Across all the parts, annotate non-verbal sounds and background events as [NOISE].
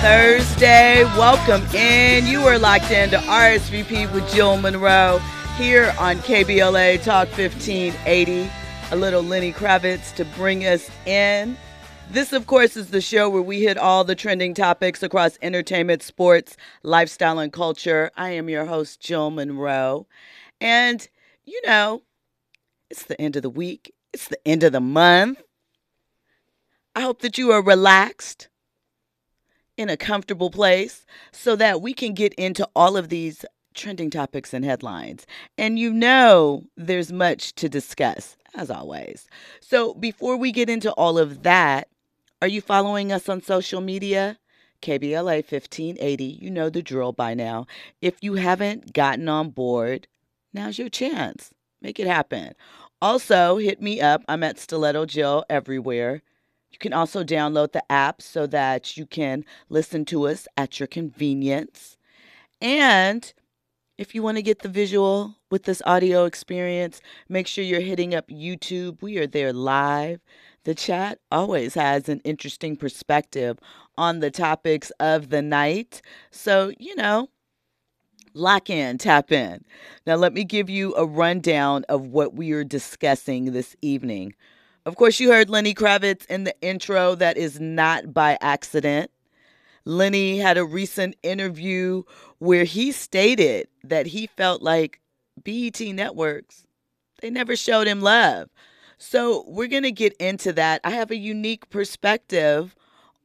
Thursday. Welcome in. You are locked into RSVP with Jill Monroe here on KBLA Talk 1580. A little Lenny Kravitz to bring us in. This, of course, is the show where we hit all the trending topics across entertainment, sports, lifestyle, and culture. I am your host, Jill Monroe. And, you know, it's the end of the week, it's the end of the month. I hope that you are relaxed in a comfortable place so that we can get into all of these trending topics and headlines. And you know there's much to discuss, as always. So before we get into all of that, are you following us on social media? KBLA 1580, you know the drill by now. If you haven't gotten on board, now's your chance. Make it happen. Also, hit me up. I'm at Stiletto Jill everywhere. You can also download the app so that you can listen to us at your convenience. And if you want to get the visual with this audio experience, make sure you're hitting up YouTube. We are there live. The chat always has an interesting perspective on the topics of the night. So, you know, lock in, tap in. Now, let me give you a rundown of what we are discussing this evening. Of course, you heard Lenny Kravitz in the intro. That is not by accident. Lenny had a recent interview where he stated that he felt like BET Networks, they never showed him love. So we're going to get into that. I have a unique perspective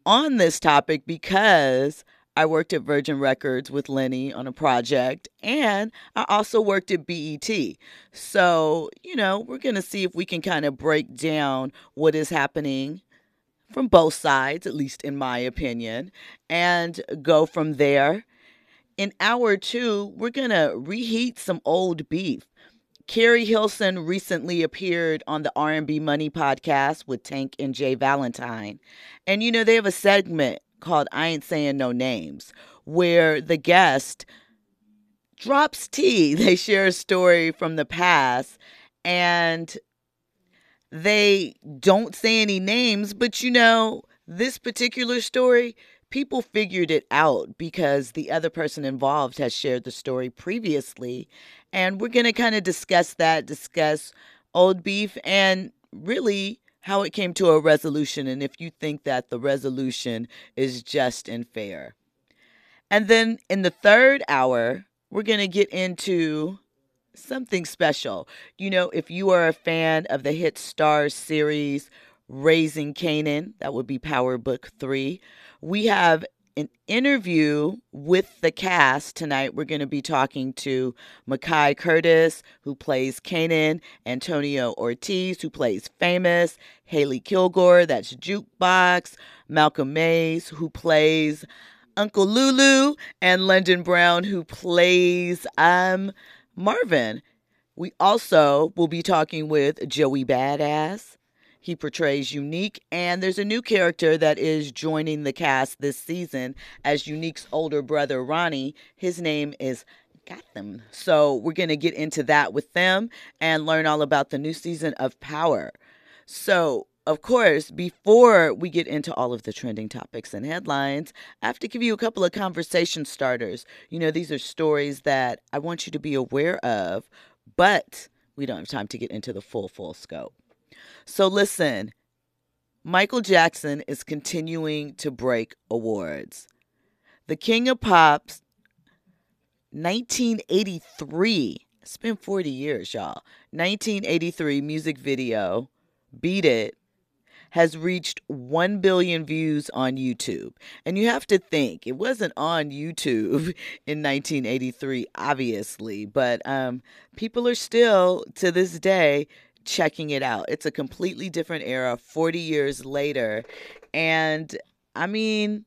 on this topic because I worked at Virgin Records with Lenny on a project, and I also worked at BET. So, you know, we're going to see if we can kind of break down what is happening from both sides, at least in my opinion, and go from there. In hour two, we're going to reheat some old beef. Keri Hilson recently appeared on the R&B Money podcast with Tank and J. Valentine. And you know, they have a segment called I Ain't Saying No Names, where the guest drops tea. [LAUGHS] They share a story from the past and they don't say any names, but you know, this particular story, people figured it out because the other person involved has shared the story previously. And we're going to kind of discuss that, discuss old beef, and really how it came to a resolution and if you think that the resolution is just and fair. And then in the third hour, we're going to get into something special. You know, if you are a fan of the hit Starz series Raising Kanan, that would be Power Book 3, we have an interview with the cast tonight. We're going to be talking to Mekai Curtis, who plays Kanan, Antonio Ortiz, who plays Famous, Hailey Kilgore, that's Jukebox, Malcolm Mays, who plays Uncle Lulu, and London Brown, who plays um, Marvin. We also will be talking with Joey Badass. He portrays Unique, and there's a new character that is joining the cast this season as Unique's older brother, Ronnie. His name is Gotham. So we're going to get into that with them and learn all about the new season of Power. So, of course, before we get into all of the trending topics and headlines, I have to give you a couple of conversation starters. You know, these are stories that I want you to be aware of, but we don't have time to get into the full, full scope. So listen, Michael Jackson is continuing to break awards. The King of Pop's 1983, it's been 40 years, y'all. 1983 music video, Beat It, has reached 1 billion views on YouTube. And you have to think, it wasn't on YouTube [LAUGHS] in 1983, obviously, but um, people are still, to this day, checking it out. It's a completely different era 40 years later. And I mean,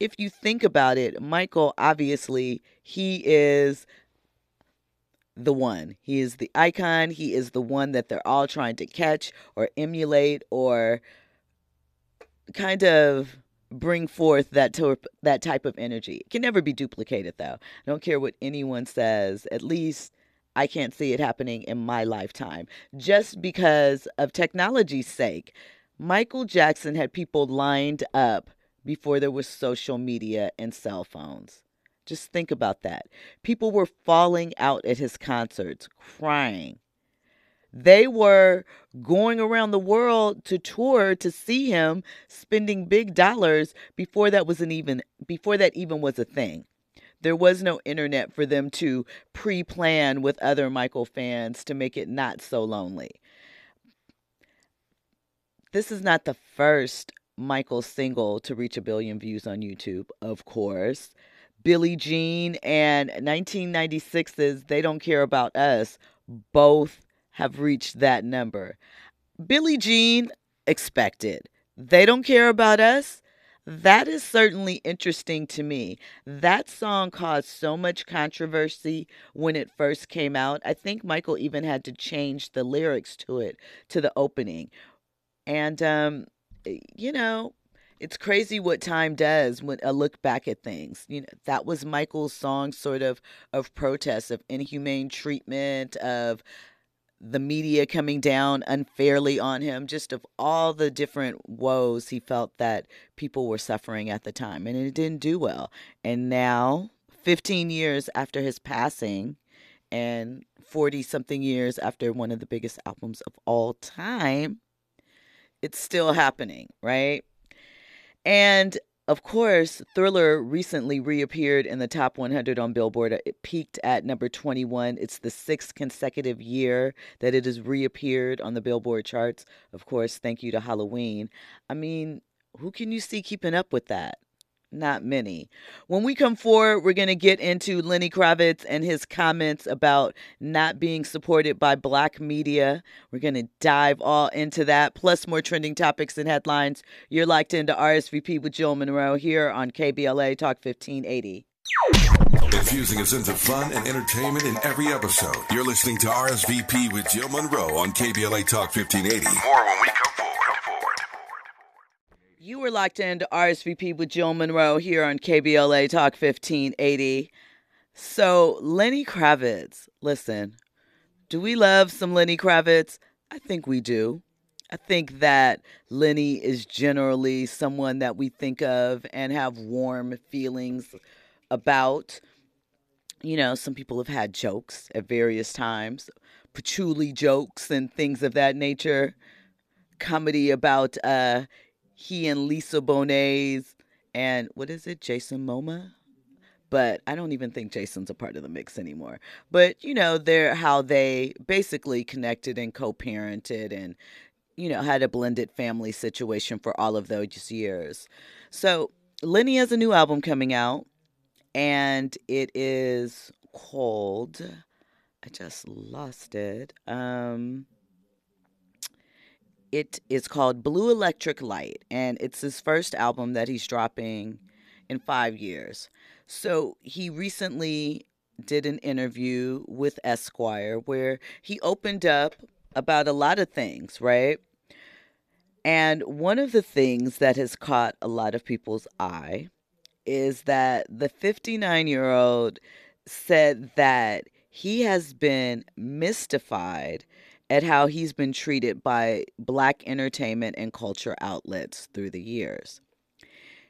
if you think about it, Michael obviously he is the one. He is the icon. He is the one that they're all trying to catch or emulate or kind of bring forth that to, that type of energy. It can never be duplicated though. I don't care what anyone says. At least I can't see it happening in my lifetime just because of technology's sake. Michael Jackson had people lined up before there was social media and cell phones. Just think about that. People were falling out at his concerts, crying. They were going around the world to tour to see him, spending big dollars before that was an even before that even was a thing. There was no internet for them to pre-plan with other Michael fans to make it not so lonely. This is not the first Michael single to reach a billion views on YouTube, of course. Billie Jean and 1996's They Don't Care About Us both have reached that number. Billie Jean expected. They Don't Care About Us. That is certainly interesting to me. That song caused so much controversy when it first came out. I think Michael even had to change the lyrics to it, to the opening. And, um, you know, it's crazy what time does when a look back at things. You know, that was Michael's song sort of of protest of inhumane treatment of the media coming down unfairly on him, just of all the different woes he felt that people were suffering at the time. And it didn't do well. And now, 15 years after his passing, and 40 something years after one of the biggest albums of all time, it's still happening, right? And of course, Thriller recently reappeared in the top 100 on Billboard. It peaked at number 21. It's the sixth consecutive year that it has reappeared on the Billboard charts. Of course, thank you to Halloween. I mean, who can you see keeping up with that? Not many. When we come forward, we're going to get into Lenny Kravitz and his comments about not being supported by black media. We're going to dive all into that, plus more trending topics and headlines. You're locked into RSVP with Jill Monroe here on KBLA Talk 1580. Infusing a sense of fun and entertainment in every episode. You're listening to RSVP with Jill Monroe on KBLA Talk 1580. More when we come forward. You were locked into RSVP with Jill Monroe here on KBLA Talk 1580. So, Lenny Kravitz, listen, do we love some Lenny Kravitz? I think we do. I think that Lenny is generally someone that we think of and have warm feelings about. You know, some people have had jokes at various times, patchouli jokes and things of that nature. Comedy about uh, he and Lisa Bonet's and what is it, Jason Momoa? But I don't even think Jason's a part of the mix anymore. But you know, they're how they basically connected and co-parented and you know had a blended family situation for all of those years. So Lenny has a new album coming out, and it is called. I just lost it. Um, it is called Blue Electric Light, and it's his first album that he's dropping in five years. So he recently did an interview with Esquire where he opened up about a lot of things, right? And one of the things that has caught a lot of people's eye is that the 59 year old said that he has been mystified at how he's been treated by black entertainment and culture outlets through the years.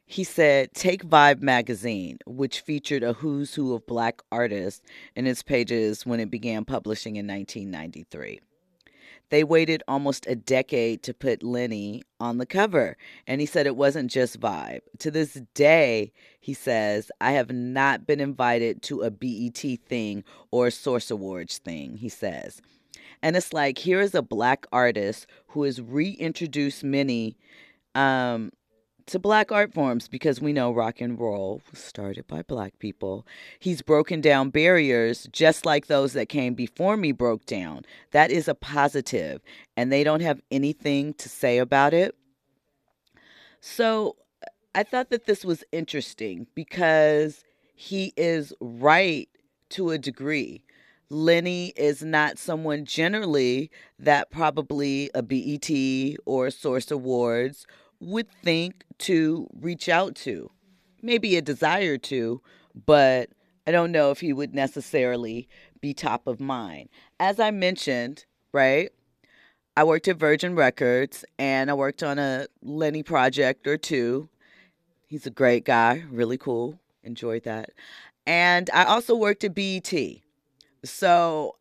He said, Take Vibe magazine, which featured a who's who of black artists in its pages when it began publishing in 1993. They waited almost a decade to put Lenny on the cover, and he said it wasn't just Vibe. To this day, he says, I have not been invited to a BET thing or a Source Awards thing, he says. And it's like here is a black artist who has reintroduced many um, to black art forms because we know rock and roll was started by black people. He's broken down barriers just like those that came before me broke down. That is a positive, and they don't have anything to say about it. So I thought that this was interesting because he is right to a degree. Lenny is not someone generally that probably a BET or Source Awards would think to reach out to. Maybe a desire to, but I don't know if he would necessarily be top of mind. As I mentioned, right? I worked at Virgin Records and I worked on a Lenny project or two. He's a great guy, really cool. Enjoyed that. And I also worked at BET. So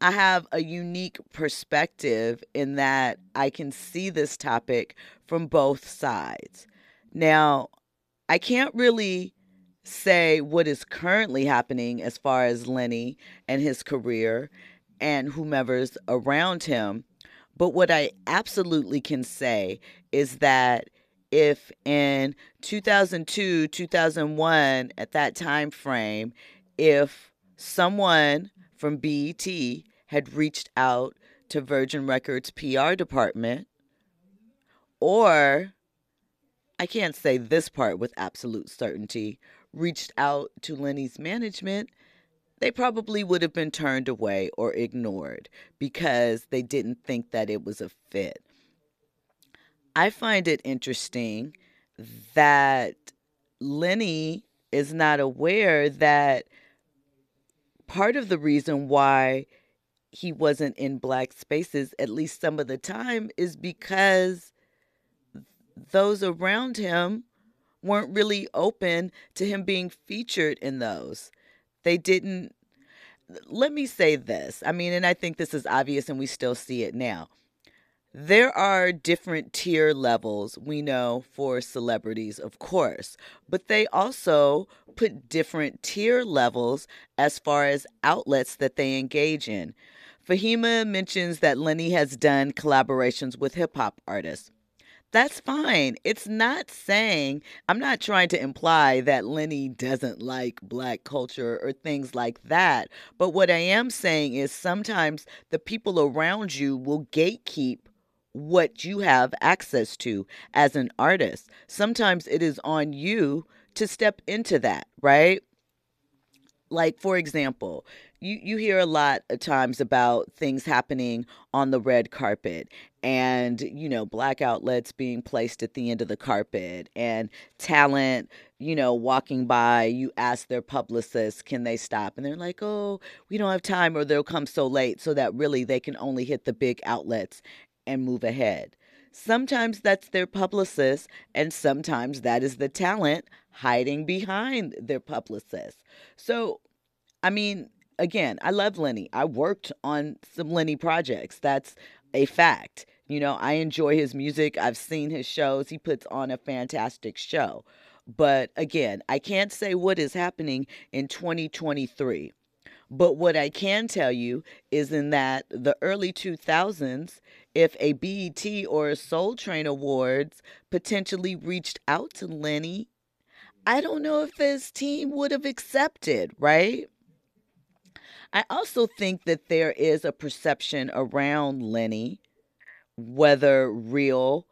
I have a unique perspective in that I can see this topic from both sides. Now, I can't really say what is currently happening as far as Lenny and his career and whomever's around him. But what I absolutely can say is that if in 2002, 2001, at that time frame, if someone from BET had reached out to Virgin Records PR department or I can't say this part with absolute certainty, reached out to Lenny's management, they probably would have been turned away or ignored because they didn't think that it was a fit. I find it interesting that Lenny is not aware that part of the reason why he wasn't in black spaces, at least some of the time, is because those around him weren't really open to him being featured in those. They didn't. Let me say this. I mean, and I think this is obvious and we still see it now. There are different tier levels, we know, for celebrities, of course, but they also put different tier levels as far as outlets that they engage in. Fahima mentions that Lenny has done collaborations with hip hop artists. That's fine. It's not saying, I'm not trying to imply that Lenny doesn't like black culture or things like that. But what I am saying is sometimes the people around you will gatekeep what you have access to as an artist. Sometimes it is on you to step into that, right? Like, for example, you, you hear a lot of times about things happening on the red carpet and you know black outlets being placed at the end of the carpet and talent you know walking by you ask their publicist can they stop and they're like oh we don't have time or they'll come so late so that really they can only hit the big outlets and move ahead sometimes that's their publicist and sometimes that is the talent hiding behind their publicist so i mean again, I love Lenny. I worked on some Lenny projects. That's a fact. You know, I enjoy his music. I've seen his shows. He puts on a fantastic show. But again, I can't say what is happening in 2023. But what I can tell you is in that the early 2000s, if a BET or a Soul Train Awards potentially reached out to Lenny, I don't know if this team would have accepted, right? I also think that there is a perception around Lenny, whether real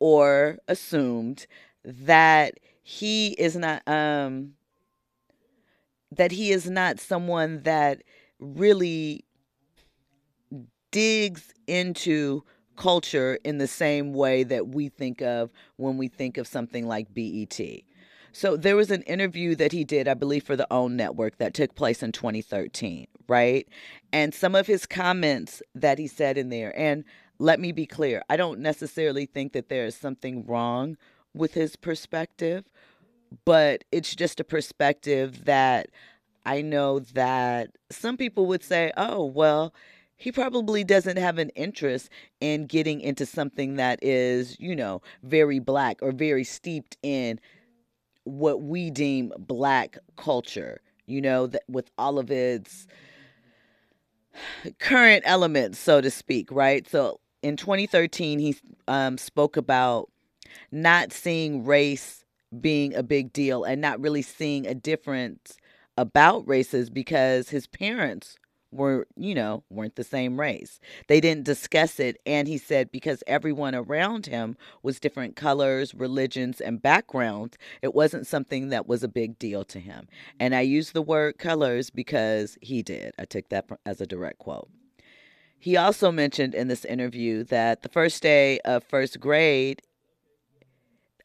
or assumed, that he is not um that he is not someone that really digs into culture in the same way that we think of when we think of something like BET. So there was an interview that he did, I believe, for the OWN Network that took place in 2013, right? And some of his comments that he said in there, and let me be clear, I don't necessarily think that there is something wrong with his perspective, but it's just a perspective that I know that some people would say, oh, well, he probably doesn't have an interest in getting into something that is, you know, very black or very steeped in what we deem black culture, you know, that with all of its current elements, so to speak, right? So in 2013, he um, spoke about not seeing race being a big deal and not really seeing a difference about races because his parents were, you know, weren't the same race. They didn't discuss it. And he said because everyone around him was different colors, religions, and backgrounds, it wasn't something that was a big deal to him. And I use the word colors because he did. I took that as a direct quote. He also mentioned in this interview that the first day of first grade,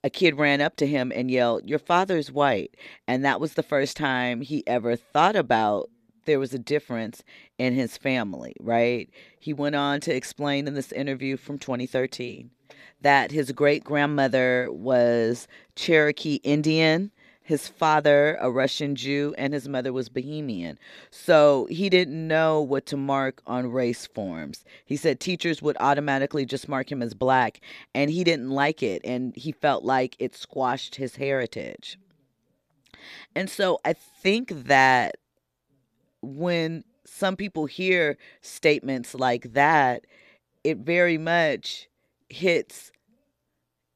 a kid ran up to him and yelled, Your father's white. And that was the first time he ever thought about there was a difference in his family, right? He went on to explain in this interview from 2013. that his great grandmother was Cherokee Indian his father a Russian Jew and his mother was Bohemian. So he didn't know what to mark on race forms. He said teachers would automatically just mark him as black and he didn't like it and he felt like it squashed his heritage. And so I think that when some people hear statements like that, it very much hits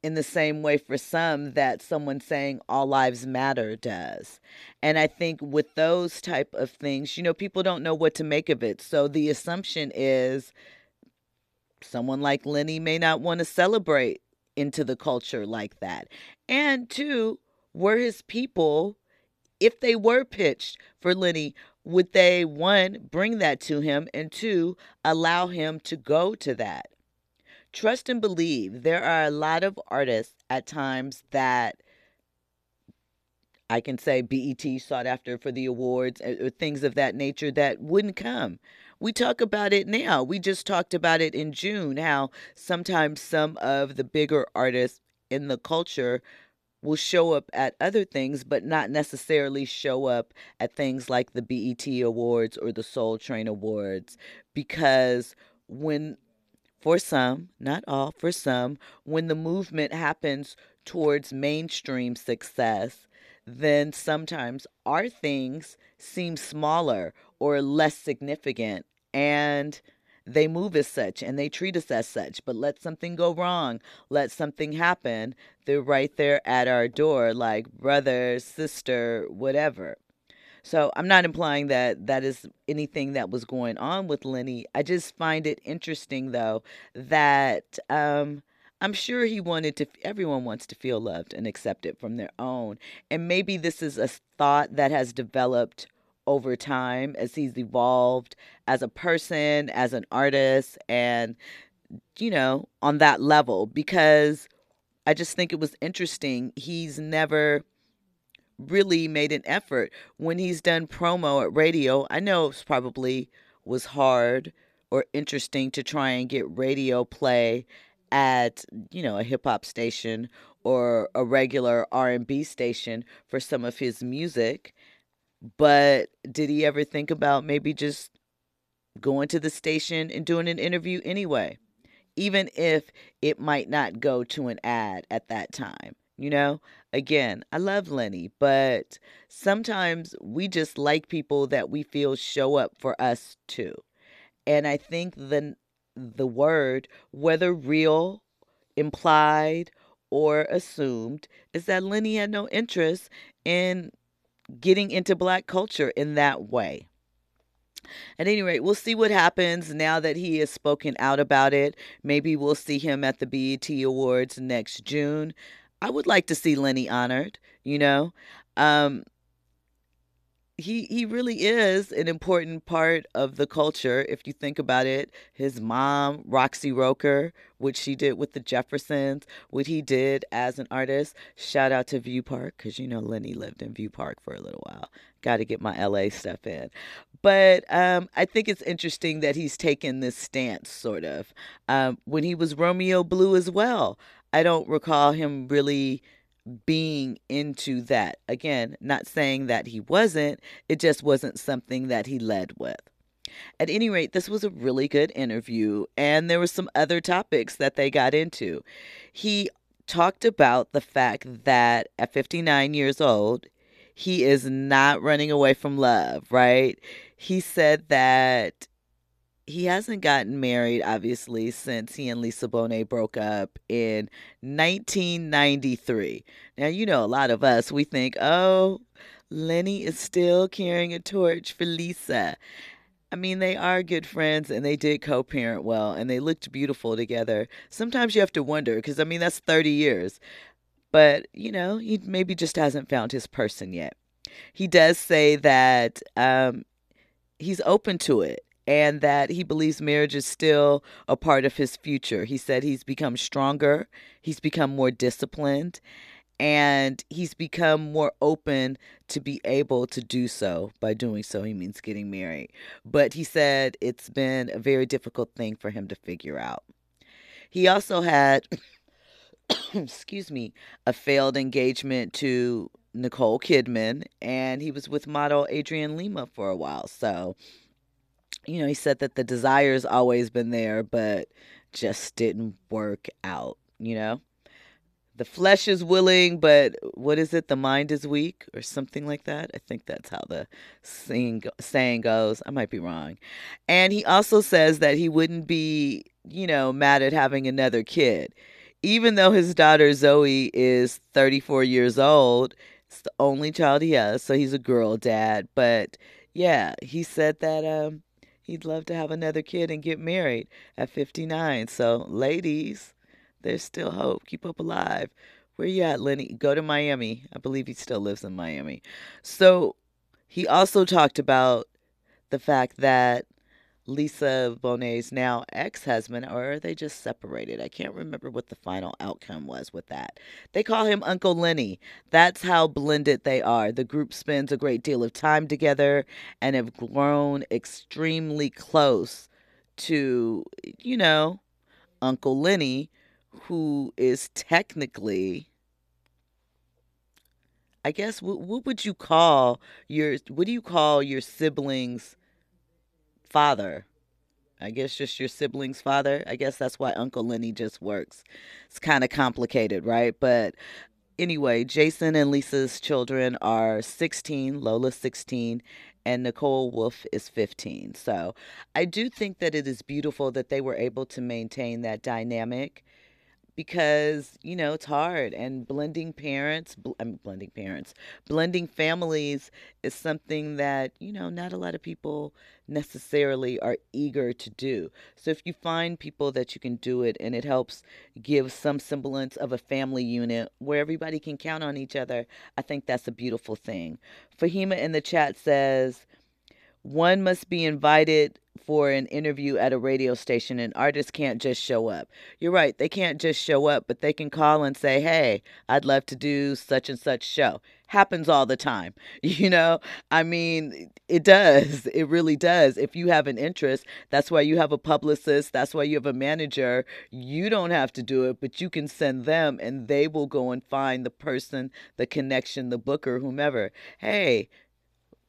in the same way for some that someone saying all lives matter does. And i think with those type of things you know people don't know what to make of it. So the assumption is someone like lenny may not want to celebrate into the culture like that. And two were his people if they were pitched for lenny would they one bring that to him and two allow him to go to that trust and believe. There are a lot of artists at times that I can say BET sought after for the awards eh, or things of that nature that wouldn't come. We talk about it now. We just talked about it in June how sometimes some of the bigger artists in the culture will show up at other things, but not necessarily show up at things like the BET Awards or the Soul Train Awards. Because when for some, not all, for some, when the movement happens towards mainstream success, then sometimes our things seem smaller or less significant. And they move as such and they treat us as such. But let something go wrong, let something happen, they're right there at our door, like brother, sister, whatever. So I'm not implying that that is anything that was going on with Lenny. I just find it interesting, though, that um, I'm sure he wanted to, everyone wants to feel loved and accepted from their own. And maybe this is a thought that has developed over time as he's evolved as a person, as an artist, and, you know, on that level, because I just think it was interesting. He's never really made an effort when he's done promo at radio. I know it's probably was hard or interesting to try and get radio play at, you know, a hip hop station or a regular R&B station for some of his music. But did he ever think about maybe just going to the station and doing an interview anyway? Even if it might not go to an ad at that time. You know, again, I love Lenny, but sometimes we just like people that we feel show up for us too. And I think the the word, whether real, implied, or assumed, is that Lenny had no interest in getting into black culture in that way. At any rate, we'll see what happens now that he has spoken out about it. Maybe we'll see him at the BET Awards next June. I would like to see Lenny honored, you know. Um, he he really is an important part of the culture if you think about it. His mom, Roxy Roker, what she did with the Jeffersons, what he did as an artist. Shout out to View Park because you know Lenny lived in View Park for a little while. Got to get my LA stuff in, but um, I think it's interesting that he's taken this stance, sort of. Um, when he was Romeo Blue as well, I don't recall him really being into that. Again, not saying that he wasn't, it just wasn't something that he led with. At any rate, this was a really good interview, and there were some other topics that they got into. He talked about the fact that at 59 years old, he is not running away from love, right? He said that he hasn't gotten married, obviously, since he and Lisa Bonet broke up in 1993. Now, you know, a lot of us, we think, oh, Lenny is still carrying a torch for Lisa. I mean, they are good friends and they did co parent well and they looked beautiful together. Sometimes you have to wonder because, I mean, that's 30 years. But, you know, he maybe just hasn't found his person yet. He does say that um, he's open to it and that he believes marriage is still a part of his future. He said he's become stronger, he's become more disciplined, and he's become more open to be able to do so. By doing so, he means getting married. But he said it's been a very difficult thing for him to figure out. He also had, [COUGHS] excuse me, a failed engagement to Nicole Kidman, and he was with model Adriana Lima for a while. So, you know, he said that the desire's always been there, but just didn't work out, you know? The flesh is willing, but what is it? The mind is weak, or something like that. I think that's how the saying, saying goes. I might be wrong. And he also says that he wouldn't be, you know, mad at having another kid. Even though his daughter Zoe is 34 years old, it's the only child he has, so he's a girl dad. But yeah, he said that um, he'd love to have another kid and get married at 59. So, ladies, there's still hope. Keep up alive. Where you at, Lenny? Go to Miami. I believe he still lives in Miami. So, he also talked about the fact that Lisa Bonet's now ex husband, or are they just separated? I can't remember what the final outcome was with that. They call him Uncle Lenny. That's how blended they are. The group spends a great deal of time together and have grown extremely close to, you know, Uncle Lenny, who is technically. I guess what, what would you call your what do you call your siblings father. I guess just your sibling's father. I guess that's why Uncle Lenny just works. It's kind of complicated, right? But anyway, Jason and Lisa's children are 16, Lola 16, and Nakoa-Wolf is 15. So I do think that it is beautiful that they were able to maintain that dynamic because you know it's hard and blending parents bl- I'm blending parents blending families is something that you know not a lot of people necessarily are eager to do. So if you find people that you can do it and it helps give some semblance of a family unit where everybody can count on each other I think that's a beautiful thing. Fahima in the chat says one must be invited for an interview at a radio station and artists can't just show up. You're right, they can't just show up, but they can call and say, "Hey, I'd love to do such and such show." Happens all the time. [LAUGHS] You know, I mean, it does. It really does. If you have an interest, that's why you have a publicist, that's why you have a manager. You don't have to do it, but you can send them and they will go and find the person, the connection, the booker, whomever. Hey,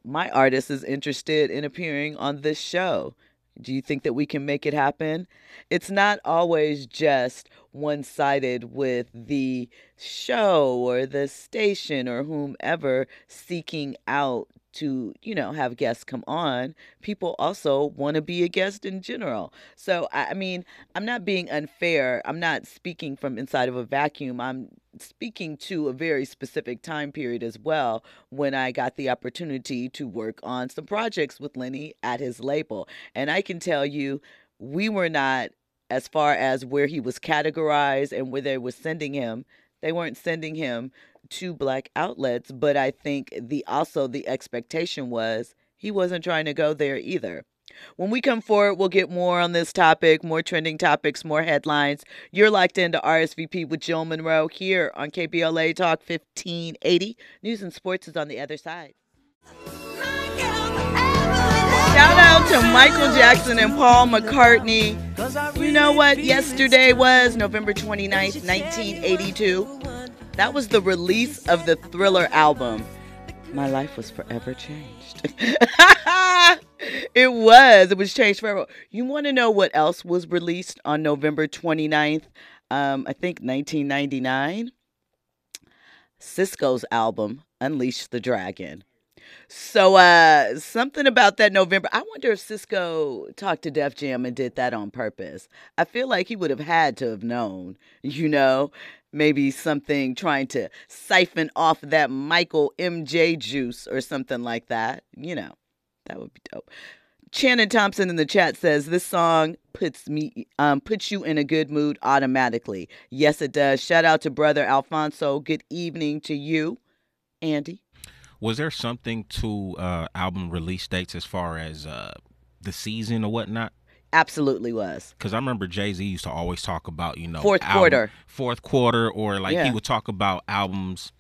my artist is interested in appearing on this show. Do you think that we can make it happen? It's not always just one sided with the show or the station or whomever seeking out to, you know, have guests come on, people also want to be a guest in general. So, I mean, I'm not being unfair. I'm not speaking from inside of a vacuum. I'm speaking to a very specific time period as well when I got the opportunity to work on some projects with Lenny at his label. And I can tell you, we were not as far as where he was categorized and where they were sending him. They weren't sending him to black outlets, but I think the also the expectation was he wasn't trying to go there either. When we come forward, we'll get more on this topic, more trending topics, more headlines. You're locked into RSVP with Jill Monroe here on KBLA Talk 1580. News and sports is on the other side. Shout out to Michael Jackson and Paul McCartney. You know what? Yesterday was November 29th, 1982. That was the release of the Thriller album. My life was forever changed. [LAUGHS] it was. It was changed forever. You want to know what else was released on November 29th? Um, I think 1999. Sisqo's album, Unleash the Dragon. So uh something about that November. I wonder if Sisqo talked to Def Jam and did that on purpose. I feel like he would have had to have known, you know maybe something trying to siphon off that Michael MJ juice or something like that. You know, that would be dope. Shannon Thompson in the chat says this song puts me um, puts you in a good mood automatically. Yes, it does. Shout out to brother Alfonso. Good evening to you, Andy. Was there something to uh, album release dates as far as uh, the season or whatnot? Absolutely was. Because I remember Jay Z used to always talk about, you know, fourth album, quarter. Fourth quarter, or like yeah. he would talk about albums,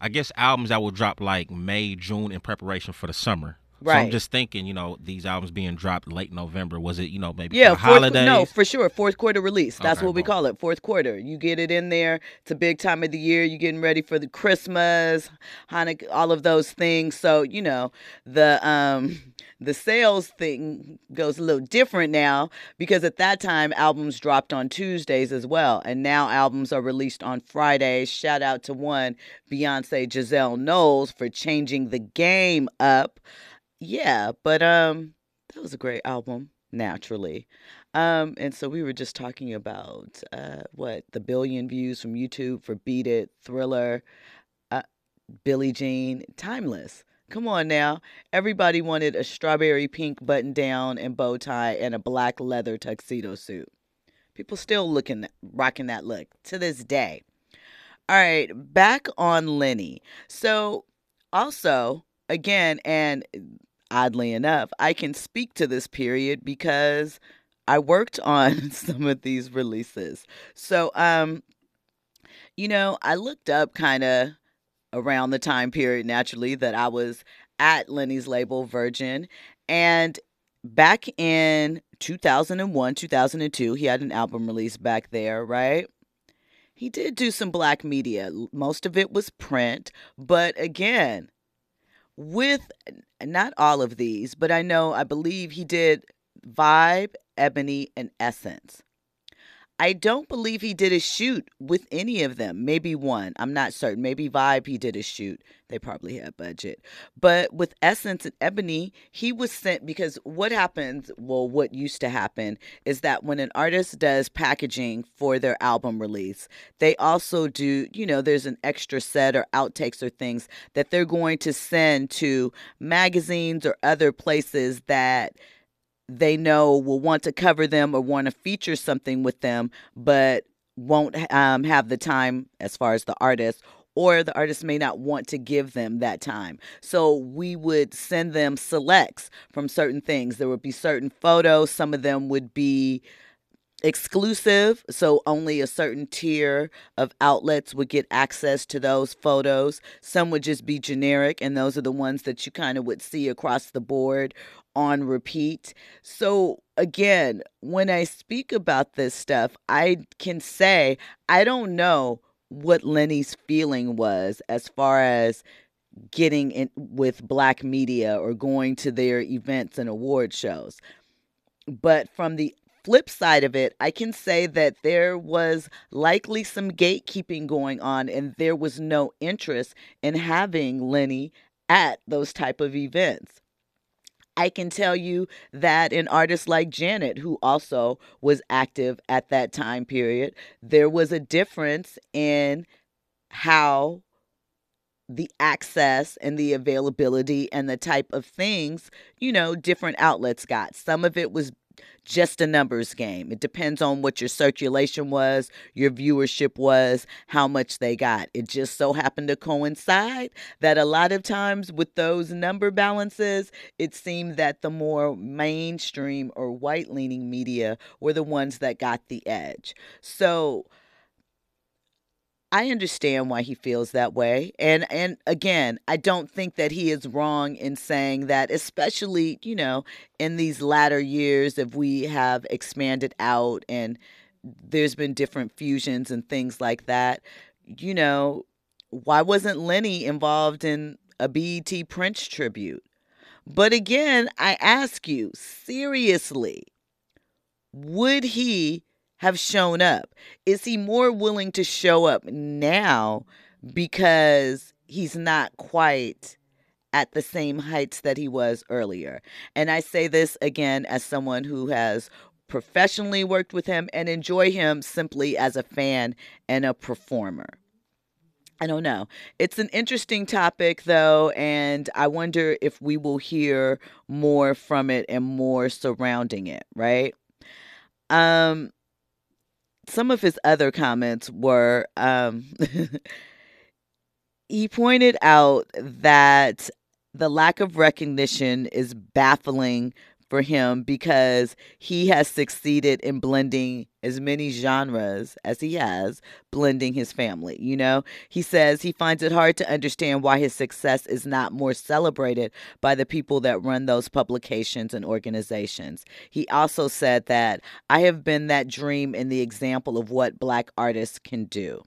I guess albums that would drop like May, June in preparation for the summer. So I'm just thinking, you know, these albums being dropped late November. Was it, you know, maybe Yeah, for fourth, no, for sure, fourth quarter release. That's Okay, what we call it, fourth quarter. You get it in there. It's a big time of the year. You're getting ready for the Christmas, Hanukkah, all of those things. So you know the um [LAUGHS] the sales thing goes a little different now because at that time albums dropped on Tuesdays as well, and now albums are released on Fridays. Shout out to one Beyonce Giselle Knowles for changing the game up. Yeah, but um that was a great album, naturally. Um, and so we were just talking about uh, what the billion views from YouTube for Beat It, Thriller, uh, Billie Jean, Timeless. Come on now. Everybody wanted a strawberry pink button down and bow tie and a black leather tuxedo suit. People still looking rocking that look to this day. All right, back on Lenny. So also again and oddly enough, I can speak to this period because I worked [LAUGHS] on some of these releases. So, um, you know, I looked up kind of around the time period naturally that I was at Lenny's label Virgin and back in 2001, 2002, he had an album release back there, right? He did do some black media. Most of it was print, but again, with not all of these, but I know I believe he did Vibe, Ebony, and Essence. I don't believe he did a shoot with any of them. Maybe one. I'm not certain. Maybe Vibe he did a shoot. They probably had budget. But with Essence and Ebony, he was sent because what happens, well, what used to happen is that when an artist does packaging for their album release, they also do, you know, there's an extra set or outtakes or things that they're going to send to magazines or other places that they know will want to cover them or want to feature something with them, but won't um, have the time as far as the artist, or the artist may not want to give them that time. So we would send them selects from certain things. There would be certain photos, some of them would be exclusive so only a certain tier of outlets would get access to those photos some would just be generic and those are the ones that you kind of would see across the board on repeat so again when i speak about this stuff i can say i don't know what lenny's feeling was as far as getting in with black media or going to their events and award shows but from the flip side of it, I can say that there was likely some gatekeeping going on and there was no interest in having Lenny at those type of events. I can tell you that an artist like Janet, who also was active at that time period, there was a difference in how the access and the availability and the type of things, you know, different outlets got. Some of it was just a numbers game. It depends on what your circulation was, your viewership was, how much they got. It just so happened to coincide that a lot of times with those number balances, it seemed that the more mainstream or white leaning media were the ones that got the edge. So, I understand why he feels that way. And and again, I don't think that he is wrong in saying that especially, you know, in these latter years if we have expanded out and there's been different fusions and things like that, you know, why wasn't Lenny involved in a BET Prince tribute? But again, I ask you, seriously, would he have shown up? Is he more willing to show up now because he's not quite at the same heights that he was earlier? And I say this again as someone who has professionally worked with him and enjoy him simply as a fan and a performer. I don't know. It's an interesting topic, though, and I wonder if we will hear more from it and more surrounding it, right? Um, some of his other comments were um, [LAUGHS] he pointed out that the lack of recognition is baffling for him because he has succeeded in blending as many genres as he has, blending his family. You know, he says he finds it hard to understand why his success is not more celebrated by the people that run those publications and organizations. He also said that I have been that dream and the example of what black artists can do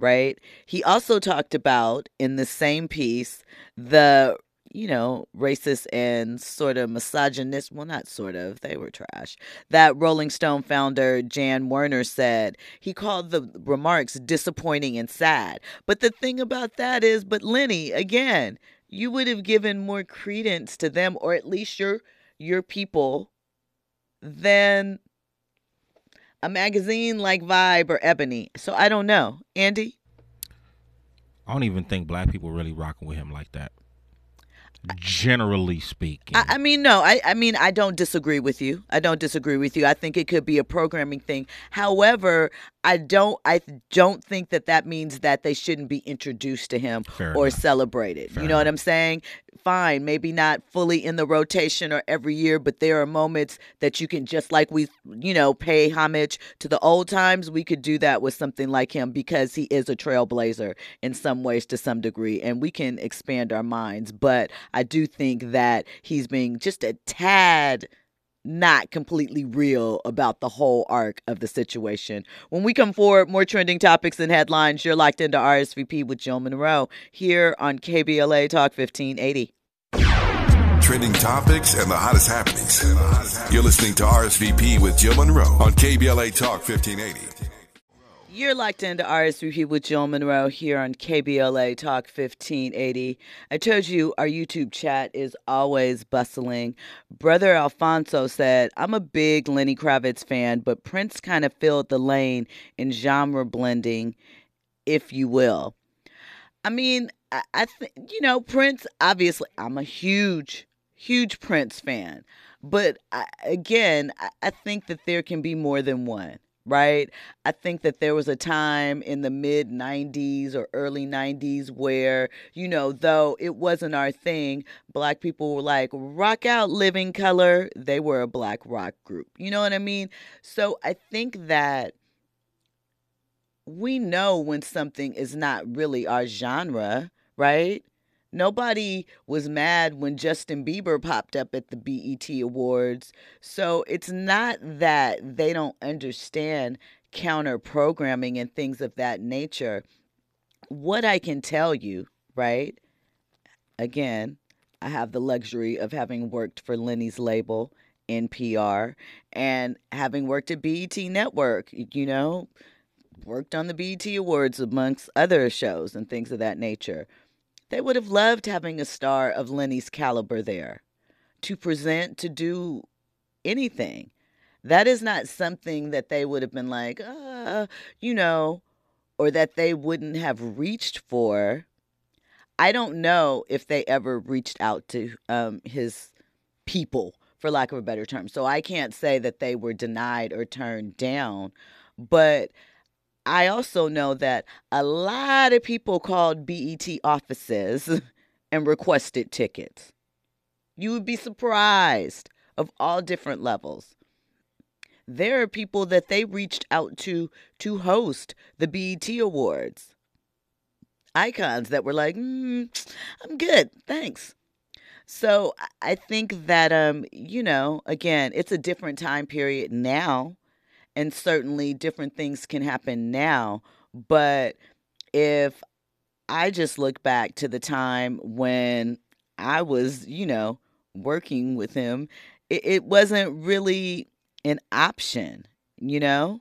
right? He also talked about in the same piece the you know, racist and sort of misogynist. Well, not sort of, they were trash. That Rolling Stone founder, Jann Wenner, said he called the remarks disappointing and sad. But the thing about that is, but Lenny, again, you would have given more credence to them or at least your your people than a magazine like Vibe or Ebony. So I don't know. Andy? I don't even think black people really rocking with him like that generally speaking. I, I, mean, no, I, I mean, I don't disagree with you. I don't disagree with you. I think it could be a programming thing. However, I don't, I don't think that that means that they shouldn't be introduced to him Fair or enough. celebrated. Fair you know enough. what I'm saying? Fine, maybe not fully in the rotation or every year, but there are moments that you can just like we, you know, pay homage to the old times. We could do that with something like him because he is a trailblazer in some ways to some degree, and we can expand our minds. But I do think that he's being just a tad not completely real about the whole arc of the situation. When we come forward, more trending topics and headlines. You're locked into RSVP with Jill Monroe here on KBLA Talk 1580. Trending topics and the hottest happenings. You're listening to RSVP with Jill Monroe on KBLA Talk 1580. You're locked into RSVP with Jill Monroe here on KBLA Talk 1580. I told you our YouTube chat is always bustling. Brother Alfonso said, I'm a big Lenny Kravitz fan, but Prince kind of filled the lane in genre blending, if you will. I mean, I, I think, you know, Prince, obviously, I'm a huge, huge Prince fan. But I, again, I, I think that there can be more than one right? I think that there was a time in the mid 90s or early 90s where, you know, though it wasn't our thing, black people were like, rock out living color. They were a black rock group. You know what I mean? So I think that we know when something is not really our genre, right? Nobody was mad when Justin Bieber popped up at the BET Awards. So it's not that they don't understand counter programming and things of that nature. What I can tell you, right? Again, I have the luxury of having worked for Lenny's label, NPR, and having worked at BET Network, you know, worked on the BET Awards amongst other shows and things of that nature. They would have loved having a star of Lenny's caliber there to present, to do anything. That is not something that they would have been like, uh, you know, or that they wouldn't have reached for. I don't know if they ever reached out to um, his people, for lack of a better term. So I can't say that they were denied or turned down. But I also know that a lot of people called BET offices [LAUGHS] and requested tickets. You would be surprised of all different levels. There are people that they reached out to to host the BET Awards. Icons that were like, mm, I'm good, thanks. So I think that um, you know, again, it's a different time period now and certainly different things can happen now. But if I just look back to the time when I was, you know, working with him, it, it wasn't really an option, you know?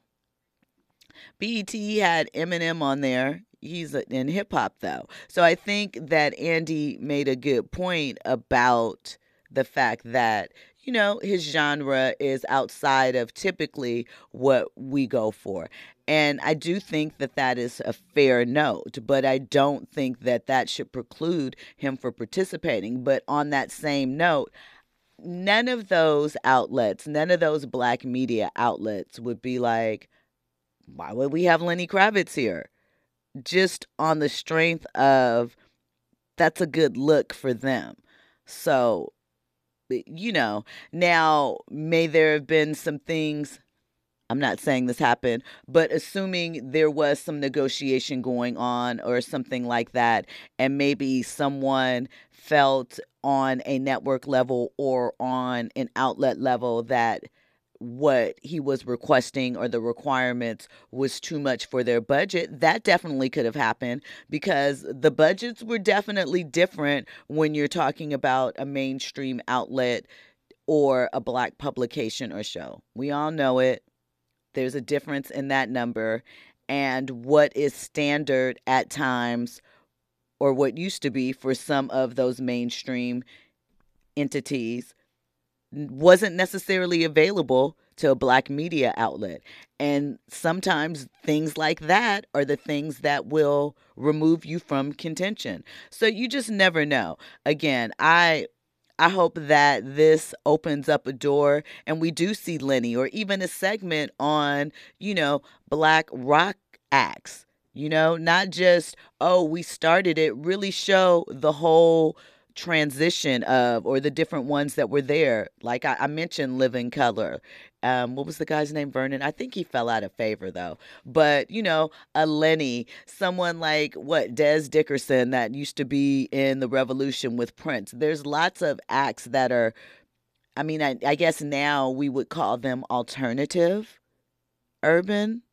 BET had Eminem on there. He's in hip hop though. So I think that Andy made a good point about the fact that you know, his genre is outside of typically what we go for. And I do think that that is a fair note, but I don't think that that should preclude him for participating. But on that same note, none of those outlets, none of those black media outlets would be like, why would we have Lenny Kravitz here? Just on the strength of that's a good look for them. So you know, now may there have been some things I'm not saying this happened, but assuming there was some negotiation going on or something like that, and maybe someone felt on a network level or on an outlet level that what he was requesting or the requirements was too much for their budget, that definitely could have happened because the budgets were definitely different when you're talking about a mainstream outlet or a black publication or show. We all know it. There's a difference in that number and what is standard at times or what used to be for some of those mainstream entities wasn't necessarily available to a black media outlet. And sometimes things like that are the things that will remove you from contention. So you just never know. Again, I I hope that this opens up a door and we do see Lenny or even a segment on, you know, black rock acts. You know, not just, oh, we started it, really show the whole transition of or the different ones that were there. Like I, I mentioned Living Colour. Um, what was the guy's name? Vernon. I think he fell out of favor though. But you know, a Lenny, someone like what Dez Dickerson that used to be in the Revolution with Prince. There's lots of acts that are. I mean, I, I guess now we would call them alternative, urban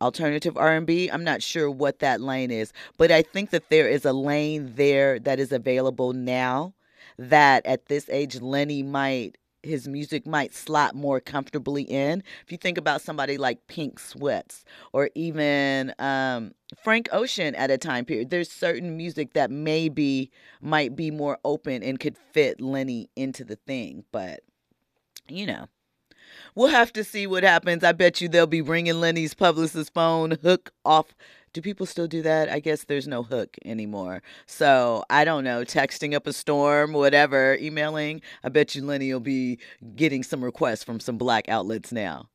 alternative R&B. I'm not sure what that lane is, but I think that there is a lane there that is available now that at this age Lenny might his music might slot more comfortably in. If you think about somebody like Pink Sweats or even um, Frank Ocean at a time period, there's certain music that maybe might be more open and could fit Lenny into the thing. But, you know, We'll have to see what happens. I bet you they'll be ringing Lenny's publicist phone hook off. Do people still do that? I guess there's no hook anymore. So I don't know. Texting up a storm, whatever, emailing. I bet you Lenny will be getting some requests from some black outlets now.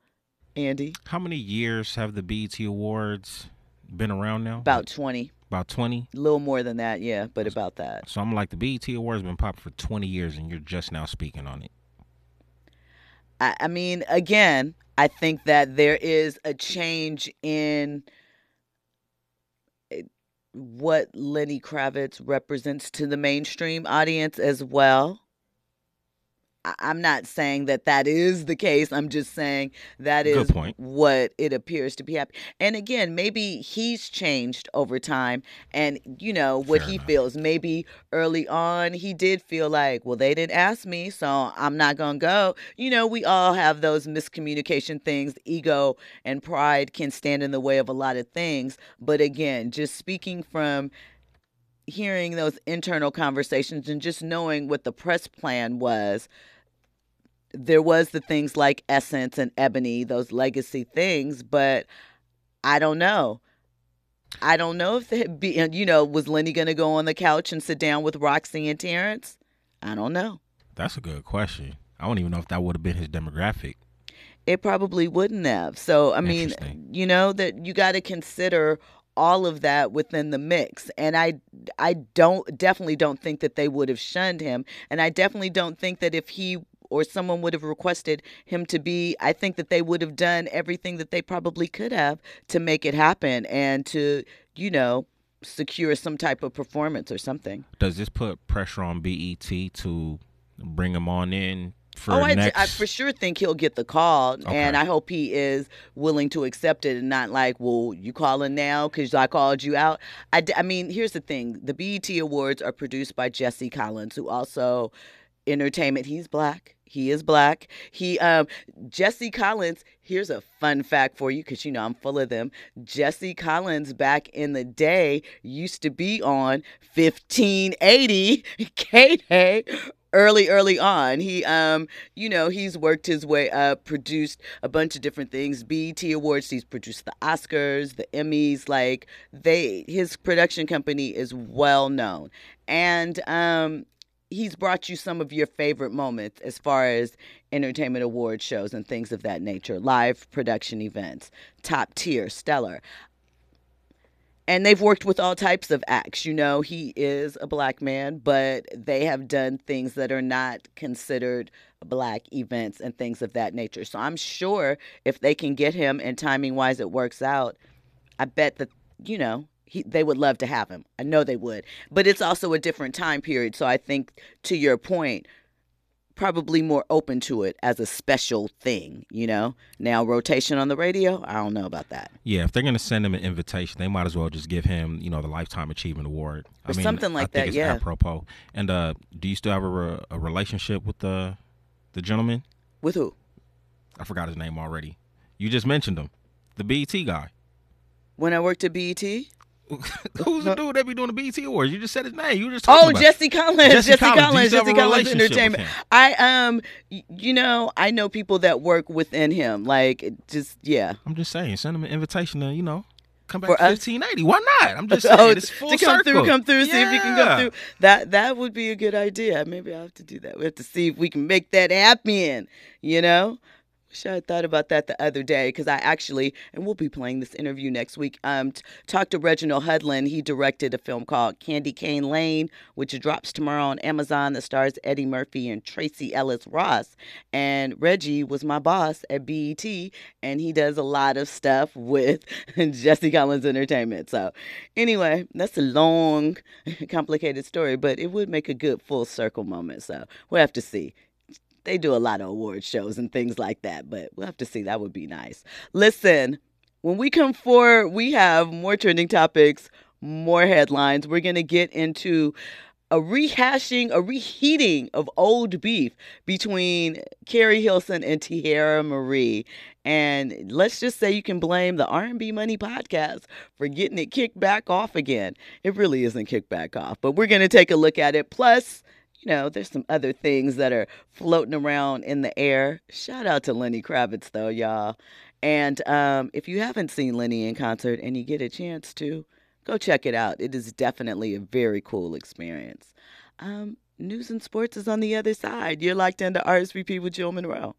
Andy? How many years have the BET Awards been around now? About 20. About 20? A little more than that, yeah, but about that. So I'm like, the BET Awards been popping for 20 years and you're just now speaking on it. I, I mean, again, I think that there is a change in eh, what Lenny Kravitz represents to the mainstream audience as well. I'm not saying that that is the case. I'm just saying that is what it appears to be happening. And again, maybe he's changed over time and, you know, what Fair he enough. feels. Maybe early on he did feel like, well, they didn't ask me, so I'm not going to go. You know, we all have those miscommunication things. Ego and pride can stand in the way of a lot of things. But again, just speaking from hearing those internal conversations and just knowing what the press plan was there was the things like Essence and Ebony, those legacy things, but I don't know. I don't know if they [LAUGHS] be, you know, was Lenny going to go on the couch and sit down with Rocsi and Terrence? I don't know. That's a good question. I don't even know if that would have been his demographic. It probably wouldn't have. So, I mean, you know, that you got to consider all of that within the mix and i i don't definitely don't think that they would have shunned him and i definitely don't think that if he or someone would have requested him to be, I think that they would have done everything that they probably could have to make it happen and to, you know, secure some type of performance or something. Does this put pressure on BET to bring him on in for oh, next... I, I, for sure think he'll get the call, okay. and I hope he is willing to accept it and not like, well, you calling now because I called you out. I, I mean, here's the thing: the BET Awards are produced by Jesse Collins, who also entertainment. He's black. He is black. He um Jesse Collins, here's a fun fact for you cuz you know I'm full of them. Jesse Collins back in the day used to be on 1580 [LAUGHS] K-Day early early on he um you know he's worked his way up produced a bunch of different things BET awards he's produced the Oscars the Emmys like they his production company is well known and um he's brought you some of your favorite moments as far as entertainment award shows and things of that nature, live production events, top tier, stellar. and they've worked with all types of acts. You know, he is a black man, but they have done things that are not considered black events and things of that nature. So I'm sure if they can get him and timing wise it works out, I bet that, you know, he, they would love to have him. I know they would. But it's also a different time period. So I think, to your point, probably more open to it as a special thing, you know? Now, rotation on the radio, I don't know about that. Yeah, if they're going to send him an invitation, they might as well just give him, you know, the Lifetime Achievement Award. Or I mean, something like that, yeah. apropos. And uh, do you still have a, re- a relationship with the, the gentleman? With who? I forgot his name already. You just mentioned him, the BET guy. When I worked at BET? [LAUGHS] Who's the dude that be doing the BET Awards? You just said his name. You just oh Jesse Collins, Jesse, Jesse Collins, Collins Jesse Collins Entertainment. I um, you know, I know people that work within him. Like, just yeah. I'm just saying, send him an invitation to you know come back For to 1580. Why not? I'm just [LAUGHS] saying, oh, it's full to come circle. through, come through, yeah. see if you can come through. That that would be a good idea. Maybe I'll have to do that. We have to see if we can make that happen. You know. Wish I thought about that the other day because I actually, and we'll be playing this interview next week. Um, t- talked to Reginald Hudlin. He directed a film called Candy Cane Lane, which drops tomorrow on Amazon. That stars Eddie Murphy and Tracee Ellis Ross. And Reggie was my boss at BET, and he does a lot of stuff with [LAUGHS] Jesse Collins Entertainment. So, anyway, that's a long, [LAUGHS] complicated story, but it would make a good full circle moment. So we'll have to see they do a lot of award shows and things like that, but we'll have to see. That would be nice. Listen, when we come forward, we have more trending topics, more headlines. We're going to get into a rehashing, a reheating of old beef between Keri Hilson and Teairra Marí. And let's just say you can blame the R&B Money podcast for getting it kicked back off again. It really isn't kicked back off, but we're going to take a look at it. Plus, you know, there's some other things that are floating around in the air. Shout out to Lenny Kravitz, though, y'all. And um, if you haven't seen Lenny in concert and you get a chance to, go check it out. It is definitely a very cool experience. Um, news and sports is on the other side. You're locked into RSVP with Jill Monroe.